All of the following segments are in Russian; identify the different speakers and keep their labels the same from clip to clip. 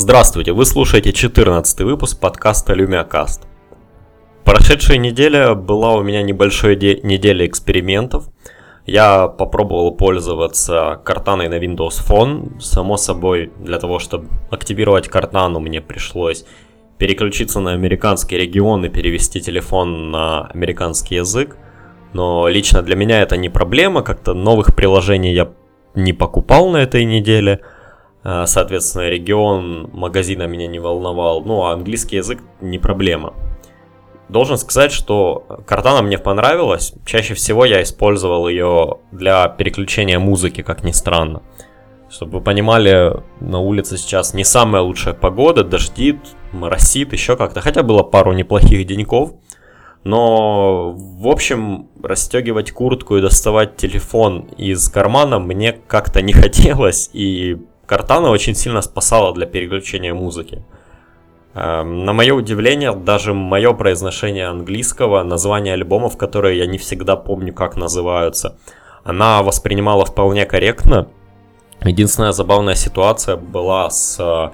Speaker 1: Здравствуйте, вы слушаете 14 выпуск подкаста LumiaCast. Прошедшая неделя была у меня небольшой де- неделя экспериментов. Я попробовал пользоваться картаной на Windows Phone. Само собой, для того, чтобы активировать картану, мне пришлось переключиться на американский регион и перевести телефон на американский язык. Но лично для меня это не проблема, как-то новых приложений я не покупал на этой неделе. А, соответственно, регион магазина меня не волновал. Ну, а английский язык не проблема. Должен сказать, что Картана мне понравилась. Чаще всего я использовал ее для переключения музыки, как ни странно. Чтобы вы понимали, на улице сейчас не самая лучшая погода, дождит, моросит, еще как-то. Хотя было пару неплохих деньков. Но, в общем, расстегивать куртку и доставать телефон из кармана мне как-то не хотелось, и Картана очень сильно спасала для переключения музыки. Эм, на мое удивление, даже мое произношение английского, название альбомов, которые я не всегда помню, как называются, она воспринимала вполне корректно. Единственная забавная ситуация была с э,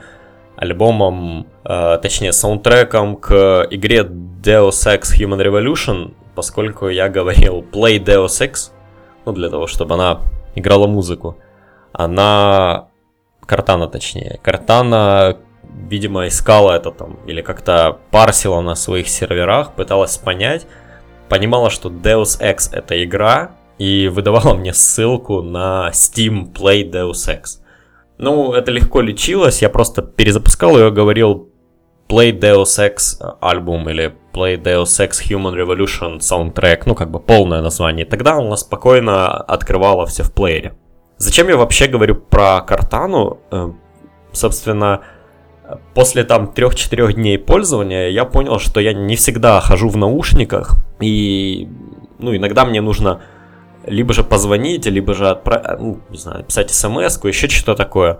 Speaker 1: альбомом, э, точнее, саундтреком к игре Deus Ex Human Revolution, поскольку я говорил Play Deus Ex, ну, для того, чтобы она играла музыку. Она... Картана, точнее. Картана, видимо, искала это там, или как-то парсила на своих серверах, пыталась понять, понимала, что Deus Ex это игра, и выдавала мне ссылку на Steam Play Deus Ex. Ну, это легко лечилось, я просто перезапускал ее, говорил Play Deus Ex альбом или Play Deus Ex Human Revolution Soundtrack, ну, как бы полное название. Тогда она спокойно открывала все в плеере. Зачем я вообще говорю про Картану? Э, собственно, после там 3-4 дней пользования я понял, что я не всегда хожу в наушниках, и ну, иногда мне нужно либо же позвонить, либо же отправить, ну, не знаю, написать смс еще что-то такое.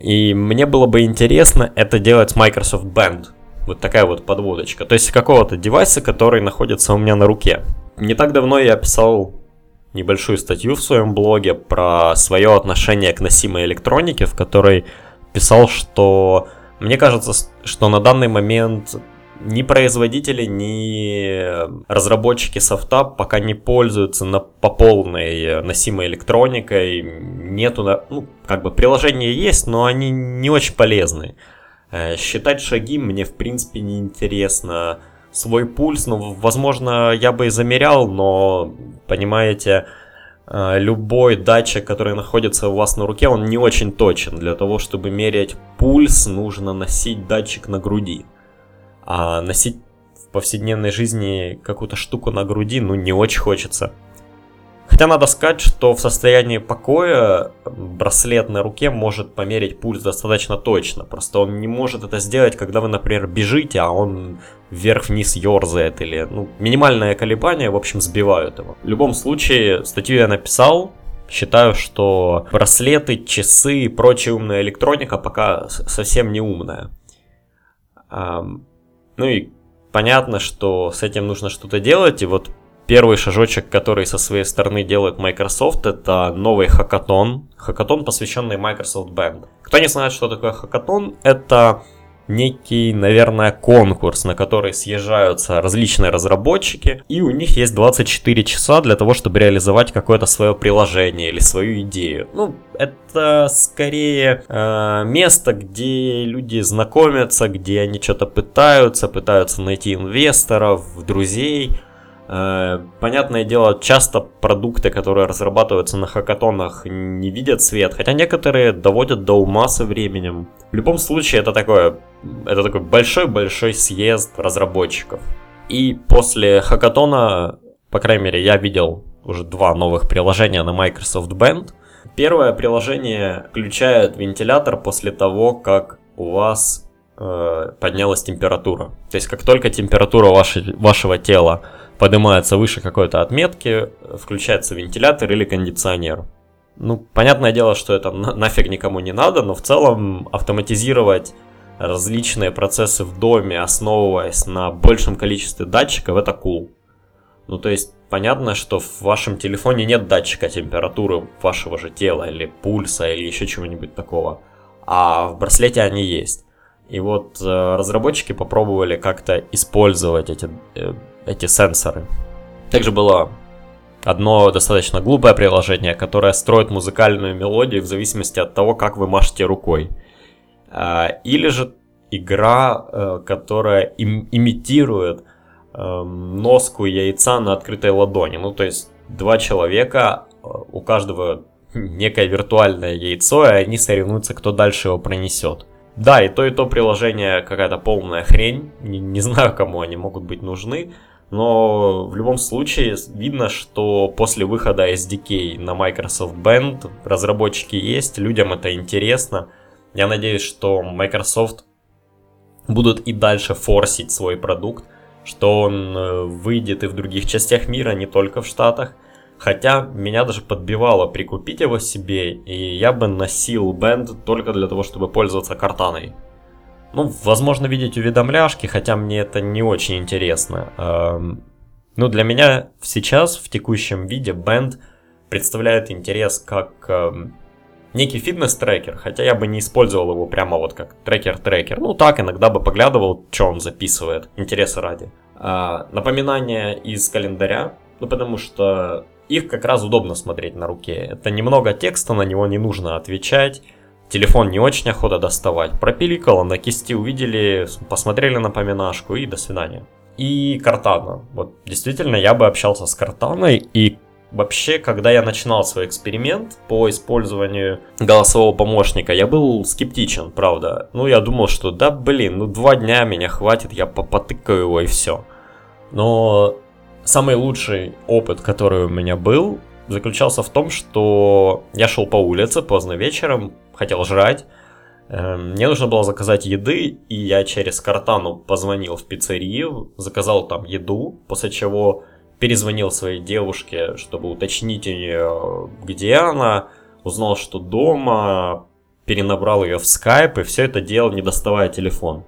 Speaker 1: И мне было бы интересно это делать с Microsoft Band. Вот такая вот подводочка. То есть какого-то девайса, который находится у меня на руке. Не так давно я писал небольшую статью в своем блоге про свое отношение к носимой электронике, в которой писал, что мне кажется, что на данный момент ни производители, ни разработчики софта пока не пользуются на, по полной носимой электроникой. Нету, ну, как бы приложения есть, но они не очень полезны. Э, считать шаги мне, в принципе, не интересно. Свой пульс, ну, возможно, я бы и замерял, но, понимаете, э, любой датчик, который находится у вас на руке, он не очень точен. Для того, чтобы мерять пульс, нужно носить датчик на груди. А носить в повседневной жизни какую-то штуку на груди, ну, не очень хочется. Хотя надо сказать, что в состоянии покоя браслет на руке может померить пульс достаточно точно. Просто он не может это сделать, когда вы, например, бежите, а он вверх-вниз ерзает или... Ну, минимальное колебание, в общем, сбивают его. В любом случае, статью я написал. Считаю, что браслеты, часы и прочая умная электроника пока совсем не умная. Ну и понятно, что с этим нужно что-то делать, и вот первый шажочек, который со своей стороны делает Microsoft, это новый хакатон. Хакатон, посвященный Microsoft Band. Кто не знает, что такое хакатон, это некий, наверное, конкурс, на который съезжаются различные разработчики, и у них есть 24 часа для того, чтобы реализовать какое-то свое приложение или свою идею. Ну, это скорее э, место, где люди знакомятся, где они что-то пытаются, пытаются найти инвесторов, друзей, понятное дело, часто продукты, которые разрабатываются на хакатонах, не видят свет, хотя некоторые доводят до ума со временем. В любом случае, это такое, это такой большой-большой съезд разработчиков. И после хакатона, по крайней мере, я видел уже два новых приложения на Microsoft Band. Первое приложение включает вентилятор после того, как у вас э, поднялась температура. То есть, как только температура вашей, вашего тела поднимается выше какой-то отметки, включается вентилятор или кондиционер. Ну, понятное дело, что это на- нафиг никому не надо, но в целом автоматизировать различные процессы в доме, основываясь на большем количестве датчиков, это cool. Ну, то есть, понятно, что в вашем телефоне нет датчика температуры вашего же тела, или пульса, или еще чего-нибудь такого. А в браслете они есть. И вот э, разработчики попробовали как-то использовать эти, э, эти сенсоры. Также было одно достаточно глупое приложение, которое строит музыкальную мелодию в зависимости от того, как вы машете рукой. Э, или же игра, э, которая им, имитирует э, носку яйца на открытой ладони. Ну, то есть два человека, э, у каждого некое виртуальное яйцо, и они соревнуются, кто дальше его пронесет. Да, и то, и то приложение какая-то полная хрень. Не, не знаю, кому они могут быть нужны. Но в любом случае видно, что после выхода SDK на Microsoft Band разработчики есть, людям это интересно. Я надеюсь, что Microsoft будут и дальше форсить свой продукт, что он э, выйдет и в других частях мира, не только в Штатах. Хотя меня даже подбивало прикупить его себе, и я бы носил бенд только для того, чтобы пользоваться картаной. Ну, возможно, видеть уведомляшки, хотя мне это не очень интересно. Эм, ну, для меня сейчас, в текущем виде, бенд представляет интерес как эм, некий фитнес-трекер, хотя я бы не использовал его прямо вот как трекер-трекер. Ну, так, иногда бы поглядывал, что он записывает, интереса ради. А, напоминание из календаря, ну, потому что их как раз удобно смотреть на руке. Это немного текста, на него не нужно отвечать. Телефон не очень охота доставать. Пропиликало, на кисти увидели, посмотрели напоминашку и до свидания. И Картана. Вот действительно я бы общался с Картаной и Вообще, когда я начинал свой эксперимент по использованию голосового помощника, я был скептичен, правда. Ну, я думал, что да, блин, ну два дня меня хватит, я попотыкаю его и все. Но самый лучший опыт, который у меня был, заключался в том, что я шел по улице поздно вечером, хотел жрать, эм, мне нужно было заказать еды, и я через картану позвонил в пиццерию, заказал там еду, после чего перезвонил своей девушке, чтобы уточнить у нее, где она, узнал, что дома, перенабрал ее в скайп, и все это делал, не доставая телефон.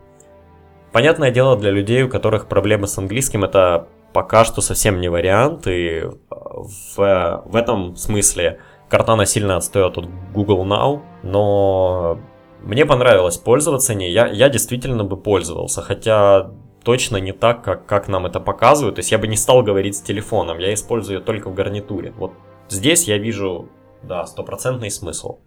Speaker 1: Понятное дело, для людей, у которых проблемы с английским, это пока что совсем не вариант, и э, в, в этом смысле Картана сильно отстает от Google Now, но мне понравилось пользоваться ней, я, я действительно бы пользовался, хотя точно не так, как, как нам это показывают, то есть я бы не стал говорить с телефоном, я использую ее только в гарнитуре. Вот здесь я вижу, да, стопроцентный смысл.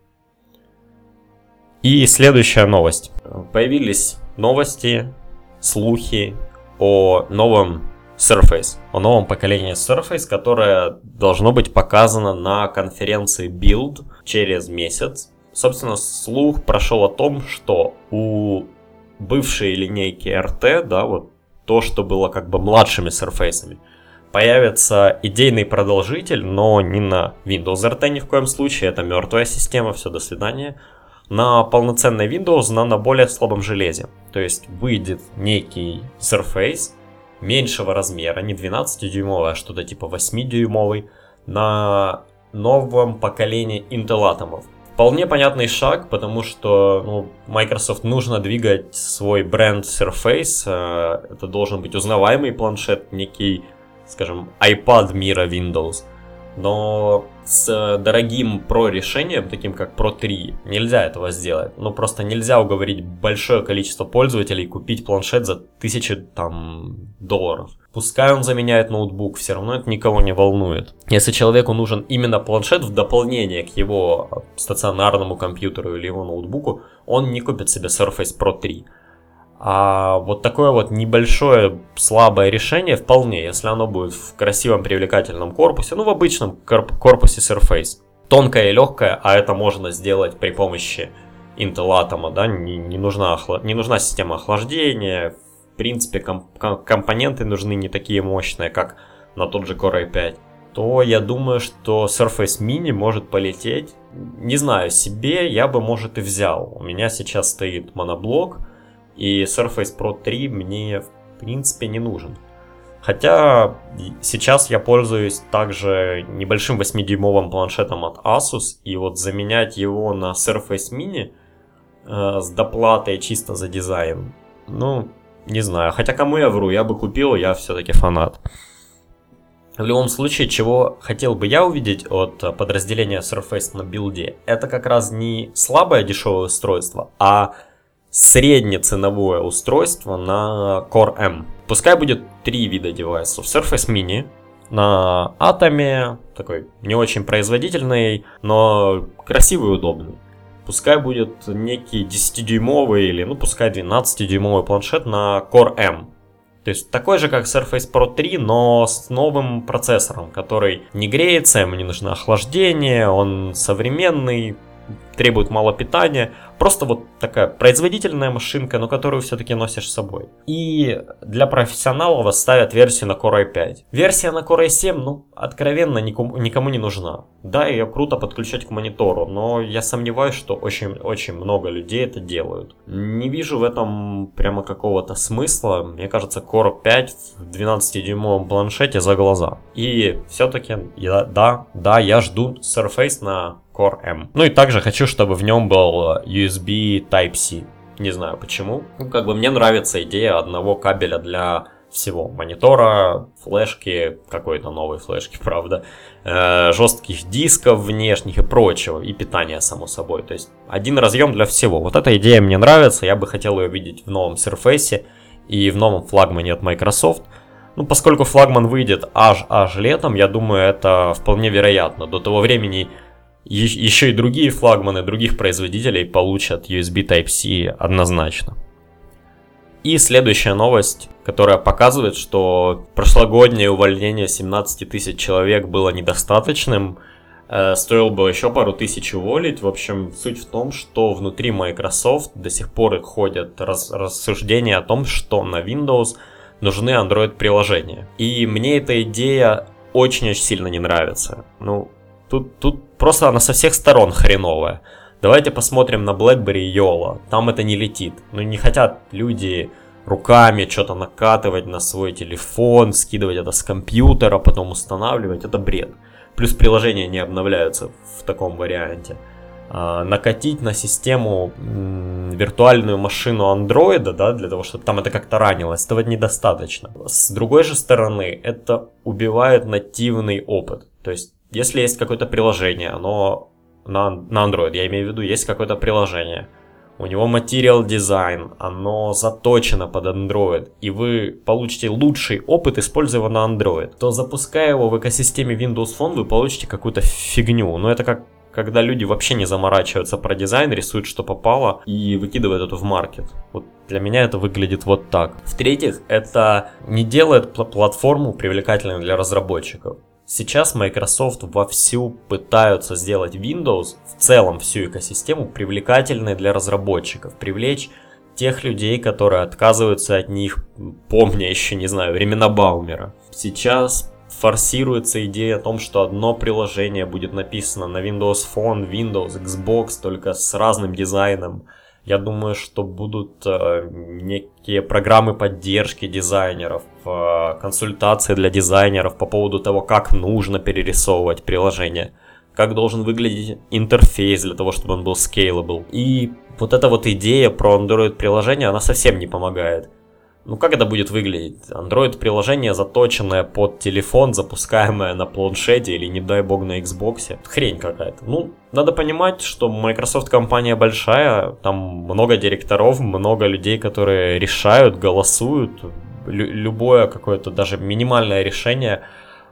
Speaker 1: И следующая новость. Появились новости, слухи о новом Surface, о новом поколении Surface, которое должно быть показано на конференции Build через месяц. Собственно, слух прошел о том, что у бывшей линейки RT, да, вот то, что было как бы младшими Surface, появится идейный продолжитель, но не на Windows RT ни в коем случае, это мертвая система, все, до свидания. На полноценной Windows, но на более слабом железе. То есть выйдет некий Surface, меньшего размера, не 12-дюймовый, а что-то типа 8-дюймовый, на новом поколении Intel атомов. Вполне понятный шаг, потому что ну, Microsoft нужно двигать свой бренд Surface. Э, это должен быть узнаваемый планшет, некий, скажем, iPad мира Windows. Но с дорогим Pro решением, таким как Pro 3, нельзя этого сделать. Ну, просто нельзя уговорить большое количество пользователей купить планшет за тысячи там долларов. Пускай он заменяет ноутбук, все равно это никого не волнует. Если человеку нужен именно планшет в дополнение к его стационарному компьютеру или его ноутбуку, он не купит себе Surface Pro 3. А вот такое вот небольшое слабое решение вполне, если оно будет в красивом привлекательном корпусе, ну в обычном корпусе Surface. Тонкое и легкое, а это можно сделать при помощи Intel Atom, да, не, не, нужна, не нужна система охлаждения, принципе комп компоненты нужны не такие мощные, как на тот же Core i5, то я думаю, что Surface Mini может полететь. Не знаю, себе я бы, может, и взял. У меня сейчас стоит моноблок, и Surface Pro 3 мне в принципе не нужен. Хотя сейчас я пользуюсь также небольшим 8-дюймовым планшетом от Asus, и вот заменять его на Surface Mini э, с доплатой чисто за дизайн, ну, не знаю. Хотя кому я вру, я бы купил, я все-таки фанат. В любом случае, чего хотел бы я увидеть от подразделения Surface на билде, это как раз не слабое дешевое устройство, а среднеценовое устройство на Core M. Пускай будет три вида девайсов. Surface Mini на атоме, такой не очень производительный, но красивый и удобный. Пускай будет некий 10-дюймовый или, ну, пускай 12-дюймовый планшет на Core M. То есть такой же, как Surface Pro 3, но с новым процессором, который не греется, ему не нужно охлаждение, он современный, требует мало питания. Просто вот такая производительная машинка, но которую все-таки носишь с собой. И для профессионалов ставят версию на Core i5. Версия на Core i7, ну, откровенно никому, никому не нужна. Да, ее круто подключать к монитору, но я сомневаюсь, что очень-очень много людей это делают. Не вижу в этом прямо какого-то смысла. Мне кажется, Core 5 в 12-дюймовом планшете за глаза. И все-таки, да, да, я жду Surface на Core M. Ну и также хочу, чтобы в нем был USB Type-C. Не знаю почему. Ну, как бы мне нравится идея одного кабеля для всего. Монитора, флешки, какой-то новой флешки, правда, э, жестких дисков внешних и прочего, и питания, само собой. То есть один разъем для всего. Вот эта идея мне нравится, я бы хотел ее видеть в новом Surface и в новом флагмане от Microsoft. Ну, поскольку флагман выйдет аж аж летом, я думаю, это вполне вероятно. До того времени еще и другие флагманы других производителей получат USB Type-C однозначно. И следующая новость, которая показывает, что прошлогоднее увольнение 17 тысяч человек было недостаточным, э, стоило бы еще пару тысяч уволить. В общем, суть в том, что внутри Microsoft до сих пор ходят рас рассуждения о том, что на Windows нужны Android-приложения. И мне эта идея очень-очень сильно не нравится. Ну, Тут, тут просто она со всех сторон хреновая. Давайте посмотрим на BlackBerry Yola. Там это не летит. Ну не хотят люди руками что-то накатывать на свой телефон, скидывать это с компьютера, потом устанавливать. Это бред. Плюс приложения не обновляются в таком варианте. А, накатить на систему виртуальную машину андроида, да, для того, чтобы там это как-то ранилось, этого недостаточно. С другой же стороны, это убивает нативный опыт. То есть если есть какое-то приложение, оно на, на Android, я имею в виду, есть какое-то приложение, у него материал дизайн, оно заточено под Android, и вы получите лучший опыт, используя его на Android, то запуская его в экосистеме Windows Phone, вы получите какую-то фигню. Но это как когда люди вообще не заморачиваются про дизайн, рисуют, что попало, и выкидывают это в маркет. Вот для меня это выглядит вот так. В-третьих, это не делает платформу привлекательной для разработчиков. Сейчас Microsoft вовсю пытаются сделать Windows, в целом всю экосистему, привлекательной для разработчиков, привлечь тех людей, которые отказываются от них, помня еще, не знаю, времена Баумера. Сейчас форсируется идея о том, что одно приложение будет написано на Windows Phone, Windows, Xbox, только с разным дизайном. Я думаю, что будут э, некие программы поддержки дизайнеров, э, консультации для дизайнеров по поводу того, как нужно перерисовывать приложение, как должен выглядеть интерфейс для того, чтобы он был scalable. И вот эта вот идея про Android приложение, она совсем не помогает. Ну как это будет выглядеть? Android-приложение, заточенное под телефон, запускаемое на планшете или, не дай бог, на Xbox. Хрень какая-то. Ну, надо понимать, что Microsoft компания большая, там много директоров, много людей, которые решают, голосуют. Лю- любое какое-то даже минимальное решение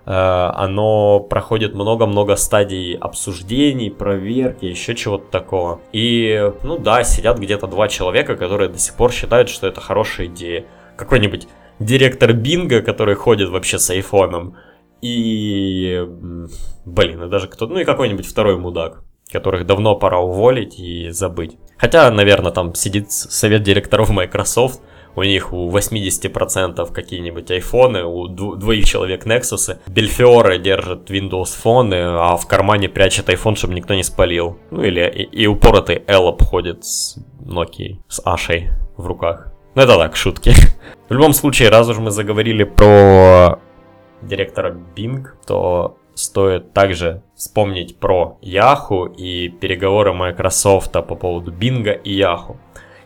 Speaker 1: э, оно проходит много-много стадий обсуждений, проверки, еще чего-то такого. И, ну да, сидят где-то два человека, которые до сих пор считают, что это хорошая идея какой-нибудь директор Бинга, который ходит вообще с айфоном, и, блин, и даже кто-то, ну и какой-нибудь второй мудак, которых давно пора уволить и забыть. Хотя, наверное, там сидит совет директоров Microsoft, у них у 80% какие-нибудь айфоны, у двоих человек Nexus, Бельфиоры держат Windows фоны, а в кармане прячет iPhone, чтобы никто не спалил. Ну или и, и упоротый Эллоп ходит с Nokia, с Ашей в руках. Ну это так, шутки. В любом случае, раз уж мы заговорили про директора Bing, то стоит также вспомнить про Yahoo и переговоры Microsoft по поводу Bing и Yahoo.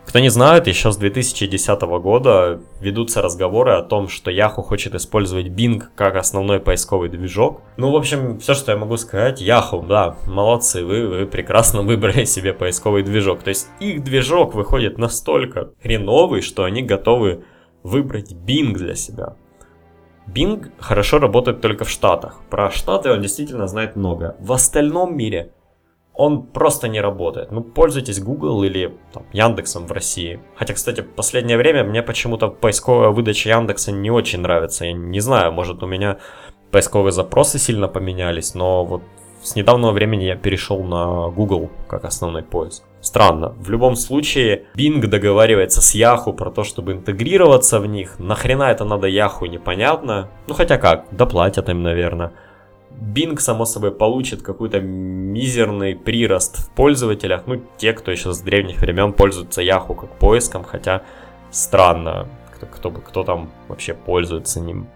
Speaker 1: Кто не знает, еще с 2010 года ведутся разговоры о том, что Yahoo хочет использовать Bing как основной поисковый движок. Ну, в общем, все, что я могу сказать, Yahoo, да, молодцы, вы, вы прекрасно выбрали себе поисковый движок. То есть их движок выходит настолько хреновый, что они готовы выбрать Bing для себя. Bing хорошо работает только в Штатах. Про Штаты он действительно знает много. В остальном мире он просто не работает. Ну, пользуйтесь Google или там, Яндексом в России. Хотя, кстати, в последнее время мне почему-то поисковая выдача Яндекса не очень нравится. Я не знаю, может у меня поисковые запросы сильно поменялись, но вот с недавнего времени я перешел на Google как основной поиск. Странно. В любом случае, Bing договаривается с Yahoo про то, чтобы интегрироваться в них. Нахрена это надо Yahoo, непонятно. Ну хотя как, доплатят им, наверное. Bing, само собой, получит какой-то мизерный прирост в пользователях. Ну, те, кто еще с древних времен пользуется Yahoo как поиском, хотя странно, кто, кто, кто там вообще пользуется ним.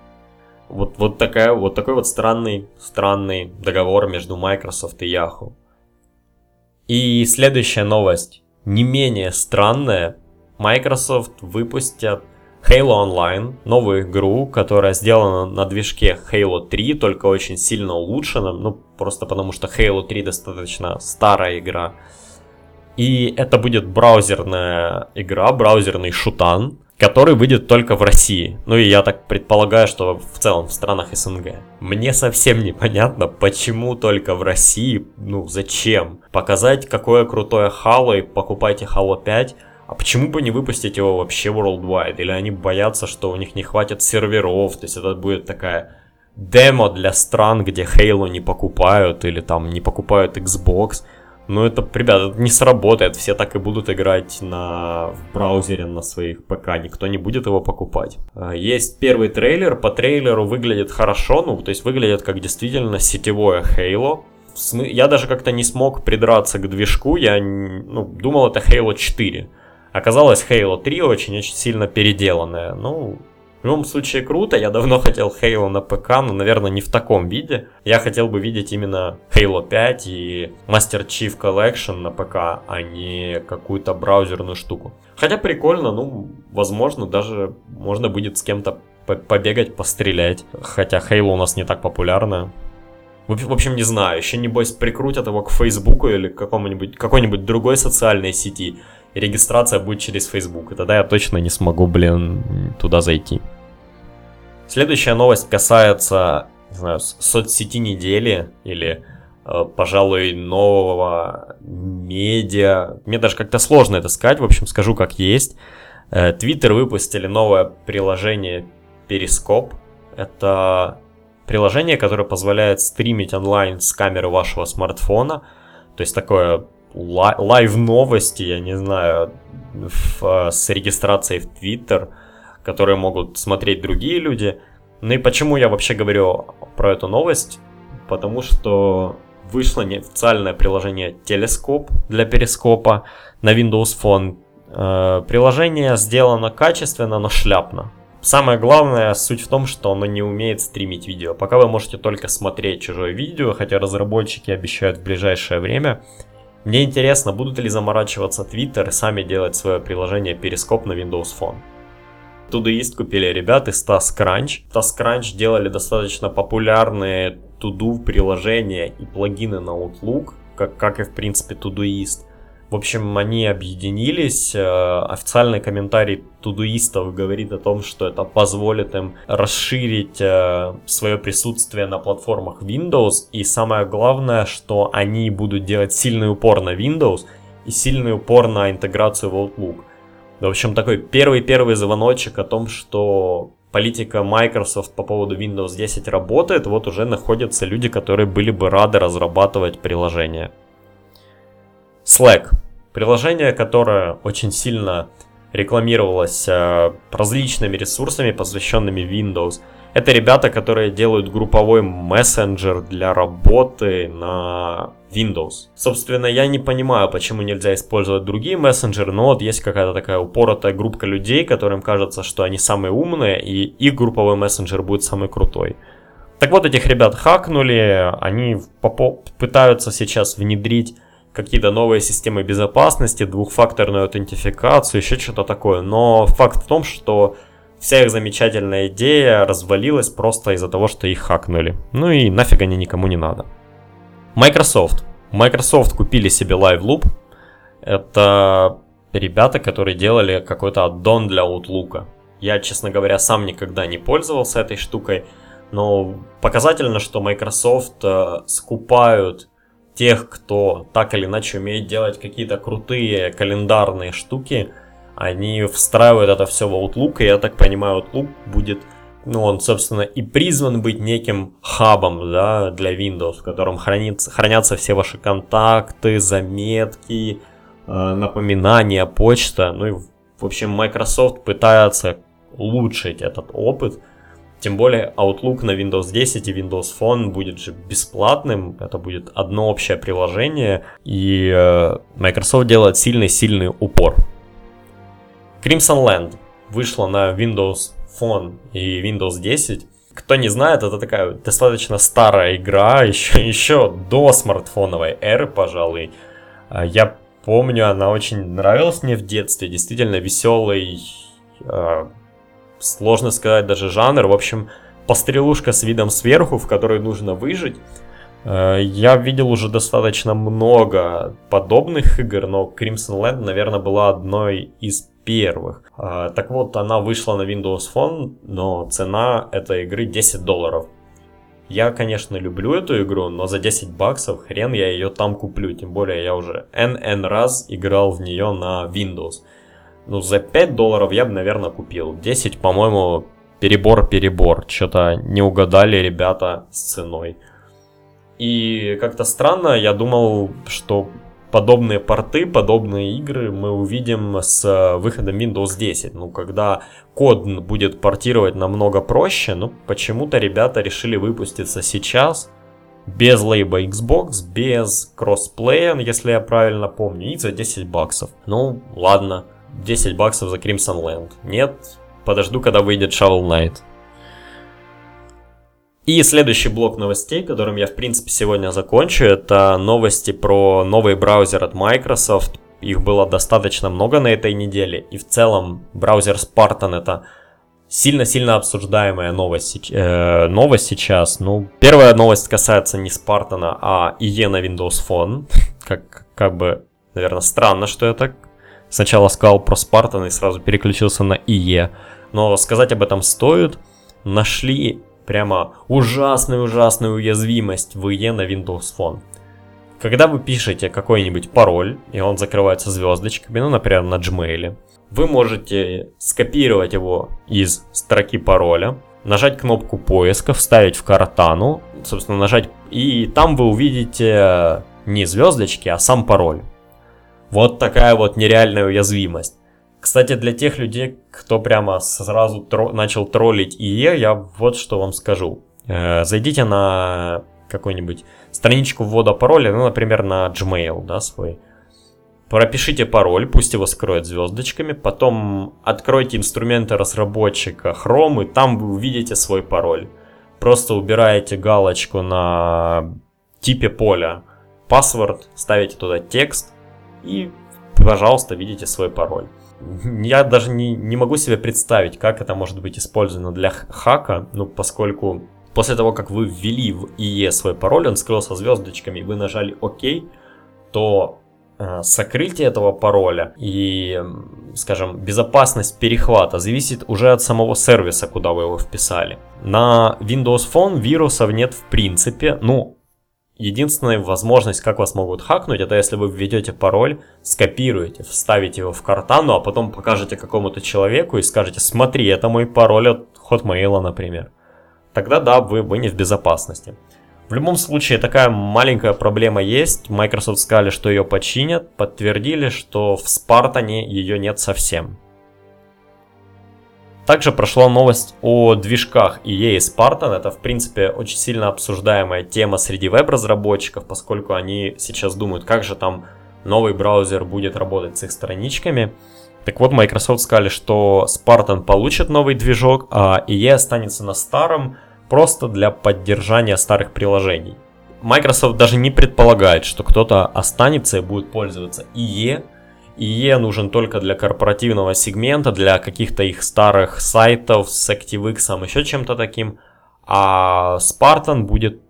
Speaker 1: Вот, вот, такая, вот такой вот странный, странный договор между Microsoft и Yahoo. И следующая новость, не менее странная. Microsoft выпустят Halo Online, новую игру, которая сделана на движке Halo 3, только очень сильно улучшенном, ну, просто потому что Halo 3 достаточно старая игра. И это будет браузерная игра, браузерный шутан, который выйдет только в России. Ну и я так предполагаю, что в целом в странах СНГ. Мне совсем непонятно, почему только в России, ну зачем? Показать, какое крутое Halo и покупайте Halo 5, а почему бы не выпустить его вообще worldwide? Или они боятся, что у них не хватит серверов, то есть это будет такая демо для стран, где Halo не покупают, или там не покупают Xbox. Но это, ребята, это не сработает, все так и будут играть на в браузере на своих ПК, никто не будет его покупать. А, есть первый трейлер, по трейлеру выглядит хорошо, ну, то есть выглядит как действительно сетевое Halo. Я даже как-то не смог придраться к движку, я ну, думал это Halo 4. Оказалось, Halo 3 очень-очень сильно переделанная. Ну, в любом случае круто, я давно хотел Halo на ПК, но, наверное, не в таком виде. Я хотел бы видеть именно Halo 5 и Master Chief Collection на ПК, а не какую-то браузерную штуку. Хотя прикольно, ну, возможно, даже можно будет с кем-то побегать, пострелять. Хотя Halo у нас не так популярна. В общем, не знаю, еще небось прикрутят его к Фейсбуку или к какому-нибудь, какой-нибудь другой социальной сети регистрация будет через Facebook. И тогда я точно не смогу, блин, туда зайти. Следующая новость касается, не знаю, соцсети недели или, э, пожалуй, нового медиа. Мне даже как-то сложно это сказать, в общем, скажу как есть. Twitter э, выпустили новое приложение Periscope. Это приложение, которое позволяет стримить онлайн с камеры вашего смартфона. То есть такое live новости, я не знаю, в, э, с регистрацией в Twitter, которые могут смотреть другие люди. Ну и почему я вообще говорю про эту новость? Потому что вышло неофициальное приложение Telescope для перископа на Windows Phone. Э, приложение сделано качественно, но шляпно. Самое главное, суть в том, что оно не умеет стримить видео. Пока вы можете только смотреть чужое видео, хотя разработчики обещают в ближайшее время мне интересно, будут ли заморачиваться Twitter и сами делать свое приложение Перископ на Windows Phone. Todoist купили ребята из TaskCrunch. TaskCrunch делали достаточно популярные Todo приложения и плагины на Outlook, как, как и в принципе Todoist. В общем, они объединились. Э, официальный комментарий тудуистов говорит о том, что это позволит им расширить э, свое присутствие на платформах Windows. И самое главное, что они будут делать сильный упор на Windows и сильный упор на интеграцию в Outlook. В общем, такой первый-первый звоночек о том, что политика Microsoft по поводу Windows 10 работает, вот уже находятся люди, которые были бы рады разрабатывать приложение. Slack. Приложение, которое очень сильно рекламировалось э, различными ресурсами, посвященными Windows. Это ребята, которые делают групповой мессенджер для работы на Windows. Собственно, я не понимаю, почему нельзя использовать другие мессенджеры, но вот есть какая-то такая упоротая группа людей, которым кажется, что они самые умные, и их групповой мессенджер будет самый крутой. Так вот, этих ребят хакнули, они пытаются сейчас внедрить какие-то новые системы безопасности, двухфакторную аутентификацию, еще что-то такое. Но факт в том, что вся их замечательная идея развалилась просто из-за того, что их хакнули. Ну и нафиг они никому не надо. Microsoft. Microsoft купили себе LiveLoop. Это ребята, которые делали какой-то аддон для Outlook. Я, честно говоря, сам никогда не пользовался этой штукой, но показательно, что Microsoft э, скупают тех, кто так или иначе умеет делать какие-то крутые календарные штуки, они встраивают это все в Outlook, и я так понимаю, Outlook будет, ну, он, собственно, и призван быть неким хабом, да, для Windows, в котором хранится, хранятся все ваши контакты, заметки, э, напоминания, почта, ну и, в общем, Microsoft пытается улучшить этот опыт, тем более Outlook на Windows 10 и Windows Phone будет же бесплатным. Это будет одно общее приложение. И э, Microsoft делает сильный-сильный упор. Crimson Land вышла на Windows Phone и Windows 10. Кто не знает, это такая достаточно старая игра, еще, еще до смартфоновой эры, пожалуй. Э, я помню, она очень нравилась мне в детстве. Действительно веселый, э, сложно сказать даже жанр. В общем, пострелушка с видом сверху, в которой нужно выжить. Э, я видел уже достаточно много подобных игр, но Crimson Land, наверное, была одной из первых. Э, так вот, она вышла на Windows Phone, но цена этой игры 10 долларов. Я, конечно, люблю эту игру, но за 10 баксов хрен я ее там куплю. Тем более я уже NN раз играл в нее на Windows. Ну, за 5 долларов я бы, наверное, купил. 10, по-моему, перебор-перебор. Что-то не угадали ребята с ценой. И как-то странно, я думал, что подобные порты, подобные игры мы увидим с выходом Windows 10. Ну, когда код будет портировать намного проще, но почему-то ребята решили выпуститься сейчас, без лейба Xbox, без кроссплея, если я правильно помню, и за 10 баксов. Ну, ладно. 10 баксов за Crimson Land. Нет, подожду, когда выйдет Shovel Knight. И следующий блок новостей, которым я, в принципе, сегодня закончу, это новости про новый браузер от Microsoft. Их было достаточно много на этой неделе. И в целом браузер Spartan это сильно-сильно обсуждаемая новость, э, новость сейчас. Ну, первая новость касается не Spartan, а IE на Windows Phone. как, как бы, наверное, странно, что я так Сначала сказал про Спартан и сразу переключился на ИЕ. Но сказать об этом стоит. Нашли прямо ужасную-ужасную уязвимость в ИЕ на Windows Phone. Когда вы пишете какой-нибудь пароль, и он закрывается звездочками, ну, например, на Gmail, вы можете скопировать его из строки пароля, нажать кнопку поиска, вставить в картану, собственно, нажать, и там вы увидите не звездочки, а сам пароль. Вот такая вот нереальная уязвимость. Кстати, для тех людей, кто прямо сразу тро начал троллить ИЕ, я вот что вам скажу. Э, зайдите на какую-нибудь страничку ввода пароля, ну, например, на Gmail, да, свой. Пропишите пароль, пусть его скроют звездочками, потом откройте инструменты разработчика Chrome, и там вы увидите свой пароль. Просто убираете галочку на типе поля password, ставите туда текст, и, пожалуйста, видите свой пароль. Я даже не, не могу себе представить, как это может быть использовано для хака, ну, поскольку после того, как вы ввели в IE свой пароль, он скрылся звездочками, и вы нажали ОК, то э, сокрытие этого пароля и, скажем, безопасность перехвата зависит уже от самого сервиса, куда вы его вписали. На Windows Phone вирусов нет в принципе, ну, Единственная возможность, как вас могут хакнуть, это если вы введете пароль, скопируете, вставите его в картану, а потом покажете какому-то человеку и скажете, смотри, это мой пароль от Hotmail, например. Тогда да, вы, вы не в безопасности. В любом случае, такая маленькая проблема есть. Microsoft сказали, что ее починят, подтвердили, что в Спартане ее нет совсем. Также прошла новость о движках EA и Spartan. Это, в принципе, очень сильно обсуждаемая тема среди веб-разработчиков, поскольку они сейчас думают, как же там новый браузер будет работать с их страничками. Так вот, Microsoft сказали, что Spartan получит новый движок, а EA останется на старом просто для поддержания старых приложений. Microsoft даже не предполагает, что кто-то останется и будет пользоваться IE. IE нужен только для корпоративного сегмента, для каких-то их старых сайтов с ActiveX, еще чем-то таким. А Spartan будет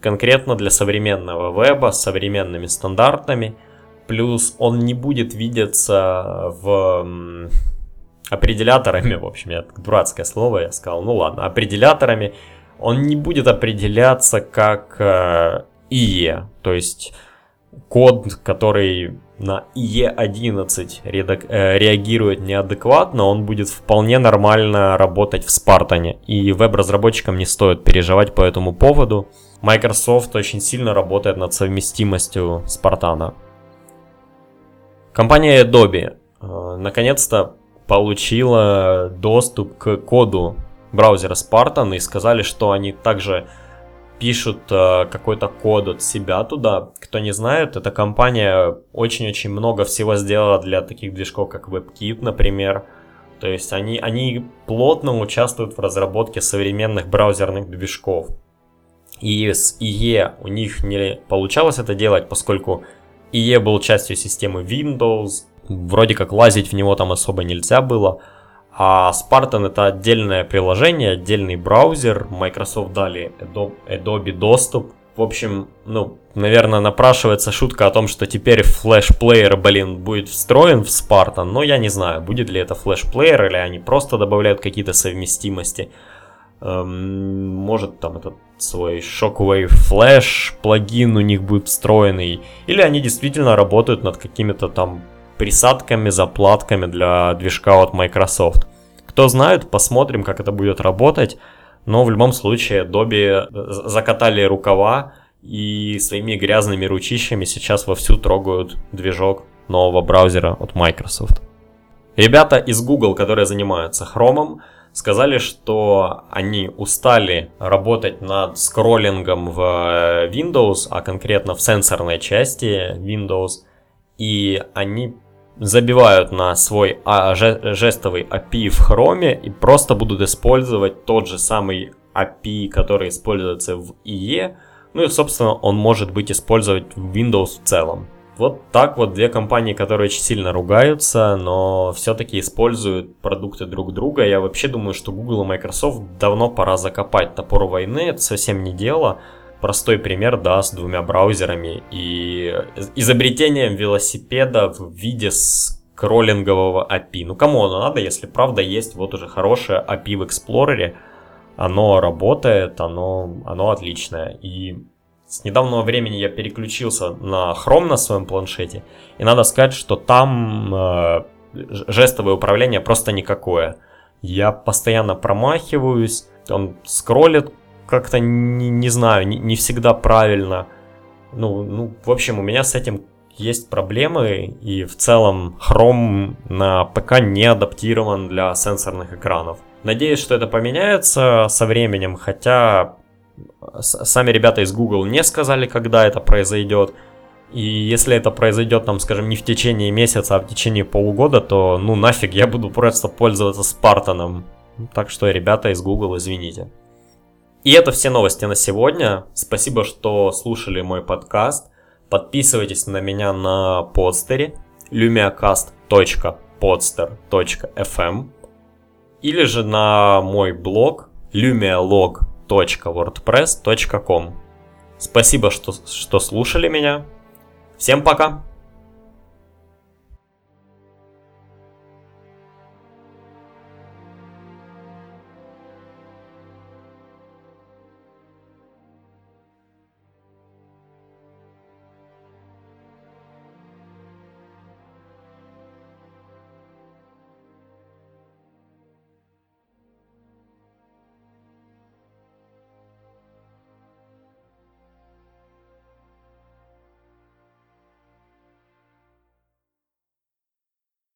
Speaker 1: конкретно для современного веба с современными стандартами. Плюс он не будет видеться в определяторами, в общем, я дурацкое слово я сказал, ну ладно, определяторами, он не будет определяться как э, IE, то есть код, который на IE11 редак, э, реагирует неадекватно, он будет вполне нормально работать в Спартане. И веб-разработчикам не стоит переживать по этому поводу. Microsoft очень сильно работает над совместимостью Спартана. Компания Adobe э, наконец-то получила доступ к коду браузера Spartan и сказали, что они также пишут э, какой-то код от себя туда. Кто не знает, эта компания очень-очень много всего сделала для таких движков, как WebKit, например. То есть они, они плотно участвуют в разработке современных браузерных движков. И с IE у них не получалось это делать, поскольку IE был частью системы Windows, вроде как лазить в него там особо нельзя было. А Spartan это отдельное приложение, отдельный браузер. Microsoft дали Adobe доступ. В общем, ну, наверное, напрашивается шутка о том, что теперь флеш-плеер, блин, будет встроен в Spartan. Но я не знаю, будет ли это флеш-плеер или они просто добавляют какие-то совместимости. Эм, может там этот свой Shockwave Flash плагин у них будет встроенный. Или они действительно работают над какими-то там присадками, заплатками для движка от Microsoft. Кто знает, посмотрим, как это будет работать. Но в любом случае Adobe закатали рукава и своими грязными ручищами сейчас вовсю трогают движок нового браузера от Microsoft. Ребята из Google, которые занимаются Chrome, сказали, что они устали работать над скроллингом в Windows, а конкретно в сенсорной части Windows, и они забивают на свой а, жестовый API в Chrome и просто будут использовать тот же самый API, который используется в IE. Ну и, собственно, он может быть использовать в Windows в целом. Вот так вот две компании, которые очень сильно ругаются, но все-таки используют продукты друг друга. Я вообще думаю, что Google и Microsoft давно пора закопать топор войны, это совсем не дело простой пример, да, с двумя браузерами и изобретением велосипеда в виде скроллингового API. Ну, кому оно надо, если правда есть вот уже хорошее API в Explorer, оно работает, оно, оно отличное. И с недавнего времени я переключился на Chrome на своем планшете, и надо сказать, что там э, жестовое управление просто никакое. Я постоянно промахиваюсь, он скроллит как-то не, не знаю, не, не всегда правильно. Ну, ну, в общем, у меня с этим есть проблемы, и в целом Chrome на ПК не адаптирован для сенсорных экранов. Надеюсь, что это поменяется со временем, хотя сами ребята из Google не сказали, когда это произойдет. И если это произойдет, там, скажем, не в течение месяца, а в течение полугода, то ну нафиг, я буду просто пользоваться Спартаном. Так что, ребята из Google, извините. И это все новости на сегодня. Спасибо, что слушали мой подкаст. Подписывайтесь на меня на подстере lumiacast.podster.fm или же на мой блог lumialog.wordpress.com Спасибо, что, что слушали меня. Всем пока!